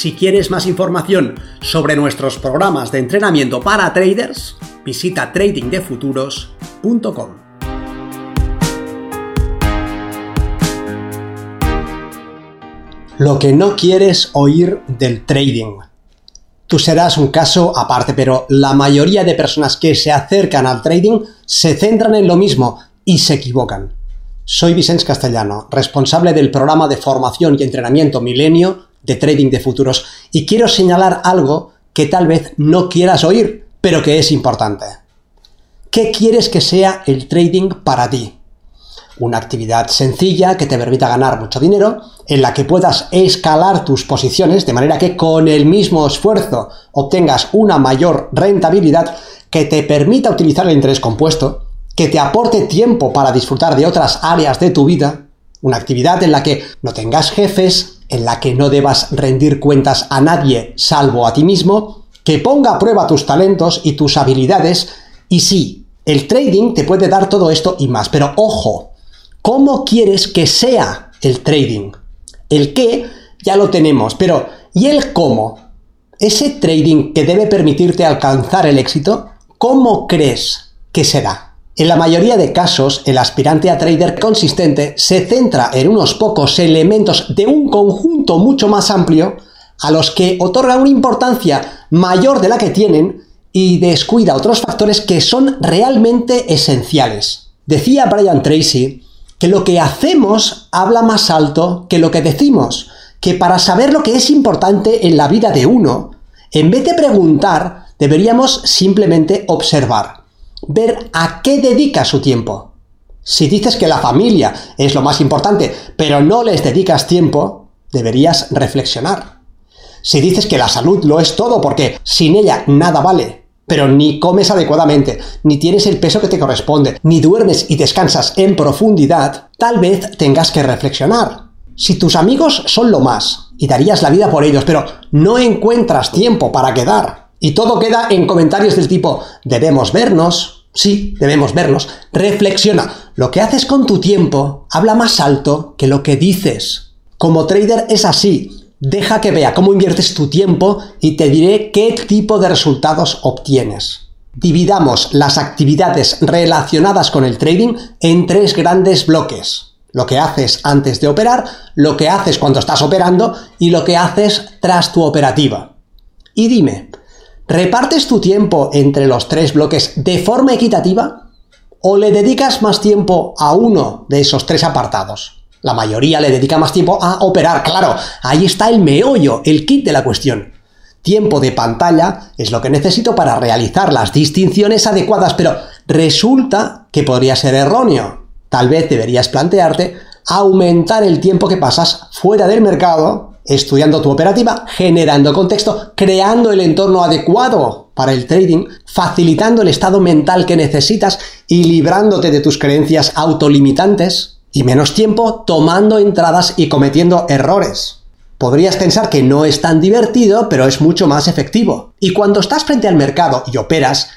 Si quieres más información sobre nuestros programas de entrenamiento para traders, visita tradingdefuturos.com. Lo que no quieres oír del trading. Tú serás un caso aparte, pero la mayoría de personas que se acercan al trading se centran en lo mismo y se equivocan. Soy Vicente Castellano, responsable del programa de formación y entrenamiento Milenio de trading de futuros y quiero señalar algo que tal vez no quieras oír, pero que es importante. ¿Qué quieres que sea el trading para ti? Una actividad sencilla que te permita ganar mucho dinero, en la que puedas escalar tus posiciones de manera que con el mismo esfuerzo obtengas una mayor rentabilidad que te permita utilizar el interés compuesto, que te aporte tiempo para disfrutar de otras áreas de tu vida, una actividad en la que no tengas jefes, en la que no debas rendir cuentas a nadie salvo a ti mismo, que ponga a prueba tus talentos y tus habilidades, y sí, el trading te puede dar todo esto y más, pero ojo, ¿cómo quieres que sea el trading? El qué ya lo tenemos, pero ¿y el cómo? Ese trading que debe permitirte alcanzar el éxito, ¿cómo crees que será? En la mayoría de casos, el aspirante a trader consistente se centra en unos pocos elementos de un conjunto mucho más amplio a los que otorga una importancia mayor de la que tienen y descuida otros factores que son realmente esenciales. Decía Brian Tracy que lo que hacemos habla más alto que lo que decimos, que para saber lo que es importante en la vida de uno, en vez de preguntar, deberíamos simplemente observar ver a qué dedica su tiempo. Si dices que la familia es lo más importante, pero no les dedicas tiempo, deberías reflexionar. Si dices que la salud lo es todo porque sin ella nada vale, pero ni comes adecuadamente, ni tienes el peso que te corresponde, ni duermes y descansas en profundidad, tal vez tengas que reflexionar. Si tus amigos son lo más, y darías la vida por ellos, pero no encuentras tiempo para quedar, y todo queda en comentarios del tipo, debemos vernos, sí, debemos vernos. Reflexiona, lo que haces con tu tiempo habla más alto que lo que dices. Como trader es así. Deja que vea cómo inviertes tu tiempo y te diré qué tipo de resultados obtienes. Dividamos las actividades relacionadas con el trading en tres grandes bloques. Lo que haces antes de operar, lo que haces cuando estás operando y lo que haces tras tu operativa. Y dime, ¿Repartes tu tiempo entre los tres bloques de forma equitativa? ¿O le dedicas más tiempo a uno de esos tres apartados? La mayoría le dedica más tiempo a operar, claro, ahí está el meollo, el kit de la cuestión. Tiempo de pantalla es lo que necesito para realizar las distinciones adecuadas, pero resulta que podría ser erróneo. Tal vez deberías plantearte aumentar el tiempo que pasas fuera del mercado estudiando tu operativa, generando contexto, creando el entorno adecuado para el trading, facilitando el estado mental que necesitas y librándote de tus creencias autolimitantes, y menos tiempo tomando entradas y cometiendo errores. Podrías pensar que no es tan divertido, pero es mucho más efectivo. Y cuando estás frente al mercado y operas,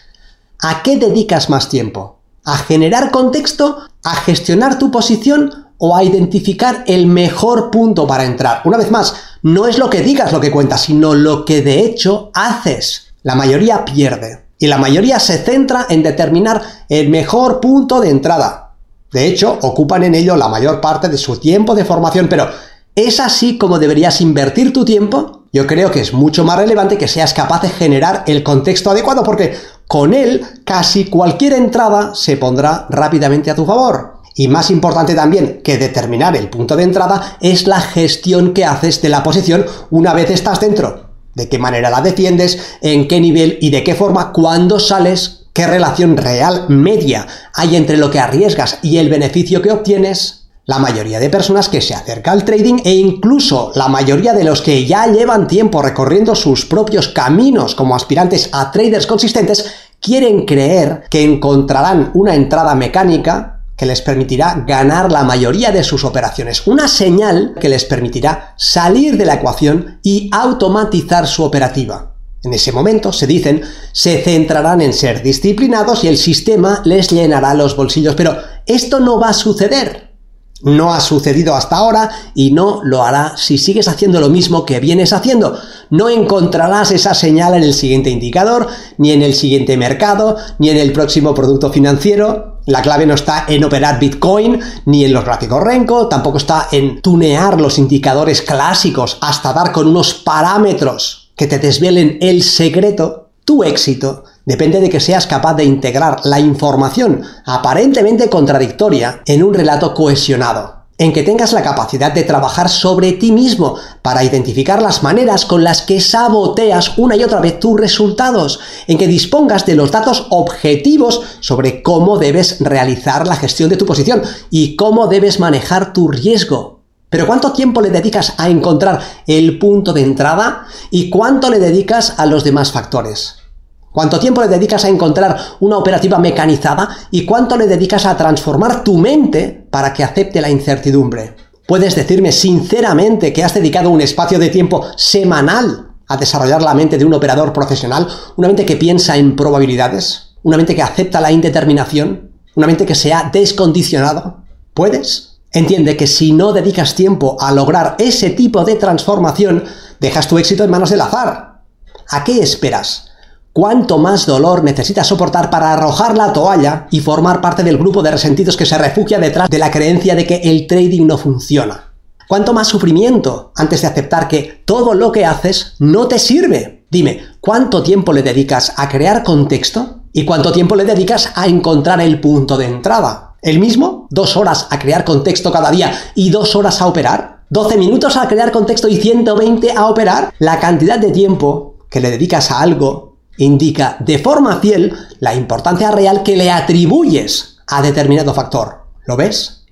¿a qué dedicas más tiempo? ¿A generar contexto? ¿A gestionar tu posición? O a identificar el mejor punto para entrar. Una vez más, no es lo que digas lo que cuenta, sino lo que de hecho haces. La mayoría pierde y la mayoría se centra en determinar el mejor punto de entrada. De hecho, ocupan en ello la mayor parte de su tiempo de formación, pero ¿es así como deberías invertir tu tiempo? Yo creo que es mucho más relevante que seas capaz de generar el contexto adecuado porque con él casi cualquier entrada se pondrá rápidamente a tu favor. Y más importante también que determinar el punto de entrada es la gestión que haces de la posición una vez estás dentro. De qué manera la defiendes, en qué nivel y de qué forma cuando sales, qué relación real media hay entre lo que arriesgas y el beneficio que obtienes. La mayoría de personas que se acerca al trading e incluso la mayoría de los que ya llevan tiempo recorriendo sus propios caminos como aspirantes a traders consistentes quieren creer que encontrarán una entrada mecánica que les permitirá ganar la mayoría de sus operaciones, una señal que les permitirá salir de la ecuación y automatizar su operativa. En ese momento, se dicen, se centrarán en ser disciplinados y el sistema les llenará los bolsillos, pero esto no va a suceder. No ha sucedido hasta ahora y no lo hará si sigues haciendo lo mismo que vienes haciendo. No encontrarás esa señal en el siguiente indicador, ni en el siguiente mercado, ni en el próximo producto financiero. La clave no está en operar Bitcoin, ni en los gráficos Renko, tampoco está en tunear los indicadores clásicos hasta dar con unos parámetros que te desvelen el secreto. Tu éxito depende de que seas capaz de integrar la información aparentemente contradictoria en un relato cohesionado, en que tengas la capacidad de trabajar sobre ti mismo para identificar las maneras con las que saboteas una y otra vez tus resultados, en que dispongas de los datos objetivos sobre cómo debes realizar la gestión de tu posición y cómo debes manejar tu riesgo. Pero ¿cuánto tiempo le dedicas a encontrar el punto de entrada y cuánto le dedicas a los demás factores? ¿Cuánto tiempo le dedicas a encontrar una operativa mecanizada y cuánto le dedicas a transformar tu mente para que acepte la incertidumbre? ¿Puedes decirme sinceramente que has dedicado un espacio de tiempo semanal a desarrollar la mente de un operador profesional? ¿Una mente que piensa en probabilidades? ¿Una mente que acepta la indeterminación? ¿Una mente que se ha descondicionado? ¿Puedes? Entiende que si no dedicas tiempo a lograr ese tipo de transformación, dejas tu éxito en manos del azar. ¿A qué esperas? Cuánto más dolor necesitas soportar para arrojar la toalla y formar parte del grupo de resentidos que se refugia detrás de la creencia de que el trading no funciona. ¿Cuánto más sufrimiento antes de aceptar que todo lo que haces no te sirve? Dime, ¿cuánto tiempo le dedicas a crear contexto? ¿Y cuánto tiempo le dedicas a encontrar el punto de entrada? ¿El mismo? ¿Dos horas a crear contexto cada día y dos horas a operar? ¿12 minutos a crear contexto y 120 a operar? La cantidad de tiempo que le dedicas a algo indica de forma fiel la importancia real que le atribuyes a determinado factor. ¿Lo ves?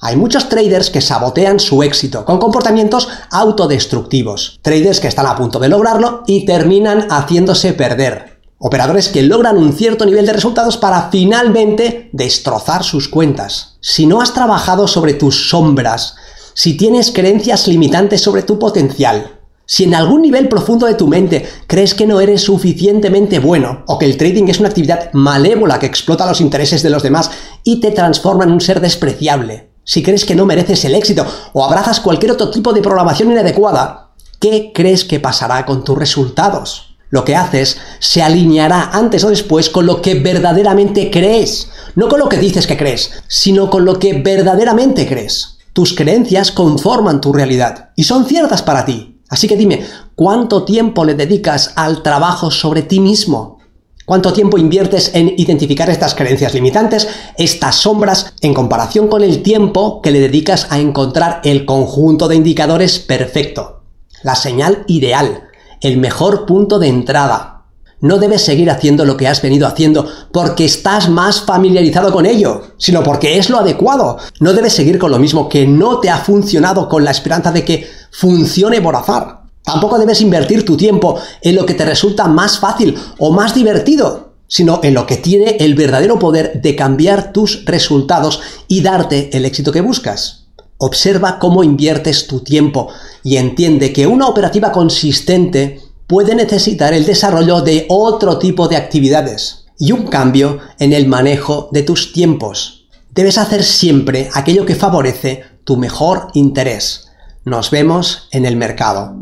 Hay muchos traders que sabotean su éxito con comportamientos autodestructivos. Traders que están a punto de lograrlo y terminan haciéndose perder. Operadores que logran un cierto nivel de resultados para finalmente destrozar sus cuentas. Si no has trabajado sobre tus sombras, si tienes creencias limitantes sobre tu potencial, si en algún nivel profundo de tu mente crees que no eres suficientemente bueno o que el trading es una actividad malévola que explota los intereses de los demás y te transforma en un ser despreciable, si crees que no mereces el éxito o abrazas cualquier otro tipo de programación inadecuada, ¿qué crees que pasará con tus resultados? Lo que haces se alineará antes o después con lo que verdaderamente crees. No con lo que dices que crees, sino con lo que verdaderamente crees. Tus creencias conforman tu realidad y son ciertas para ti. Así que dime, ¿cuánto tiempo le dedicas al trabajo sobre ti mismo? ¿Cuánto tiempo inviertes en identificar estas creencias limitantes, estas sombras, en comparación con el tiempo que le dedicas a encontrar el conjunto de indicadores perfecto? La señal ideal, el mejor punto de entrada. No debes seguir haciendo lo que has venido haciendo porque estás más familiarizado con ello, sino porque es lo adecuado. No debes seguir con lo mismo que no te ha funcionado con la esperanza de que funcione por azar. Tampoco debes invertir tu tiempo en lo que te resulta más fácil o más divertido, sino en lo que tiene el verdadero poder de cambiar tus resultados y darte el éxito que buscas. Observa cómo inviertes tu tiempo y entiende que una operativa consistente puede necesitar el desarrollo de otro tipo de actividades y un cambio en el manejo de tus tiempos. Debes hacer siempre aquello que favorece tu mejor interés nos vemos en el mercado.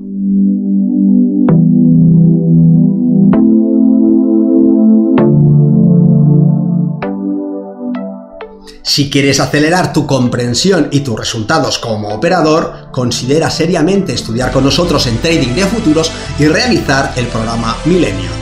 Si quieres acelerar tu comprensión y tus resultados como operador, considera seriamente estudiar con nosotros en Trading de Futuros y realizar el programa Milenio.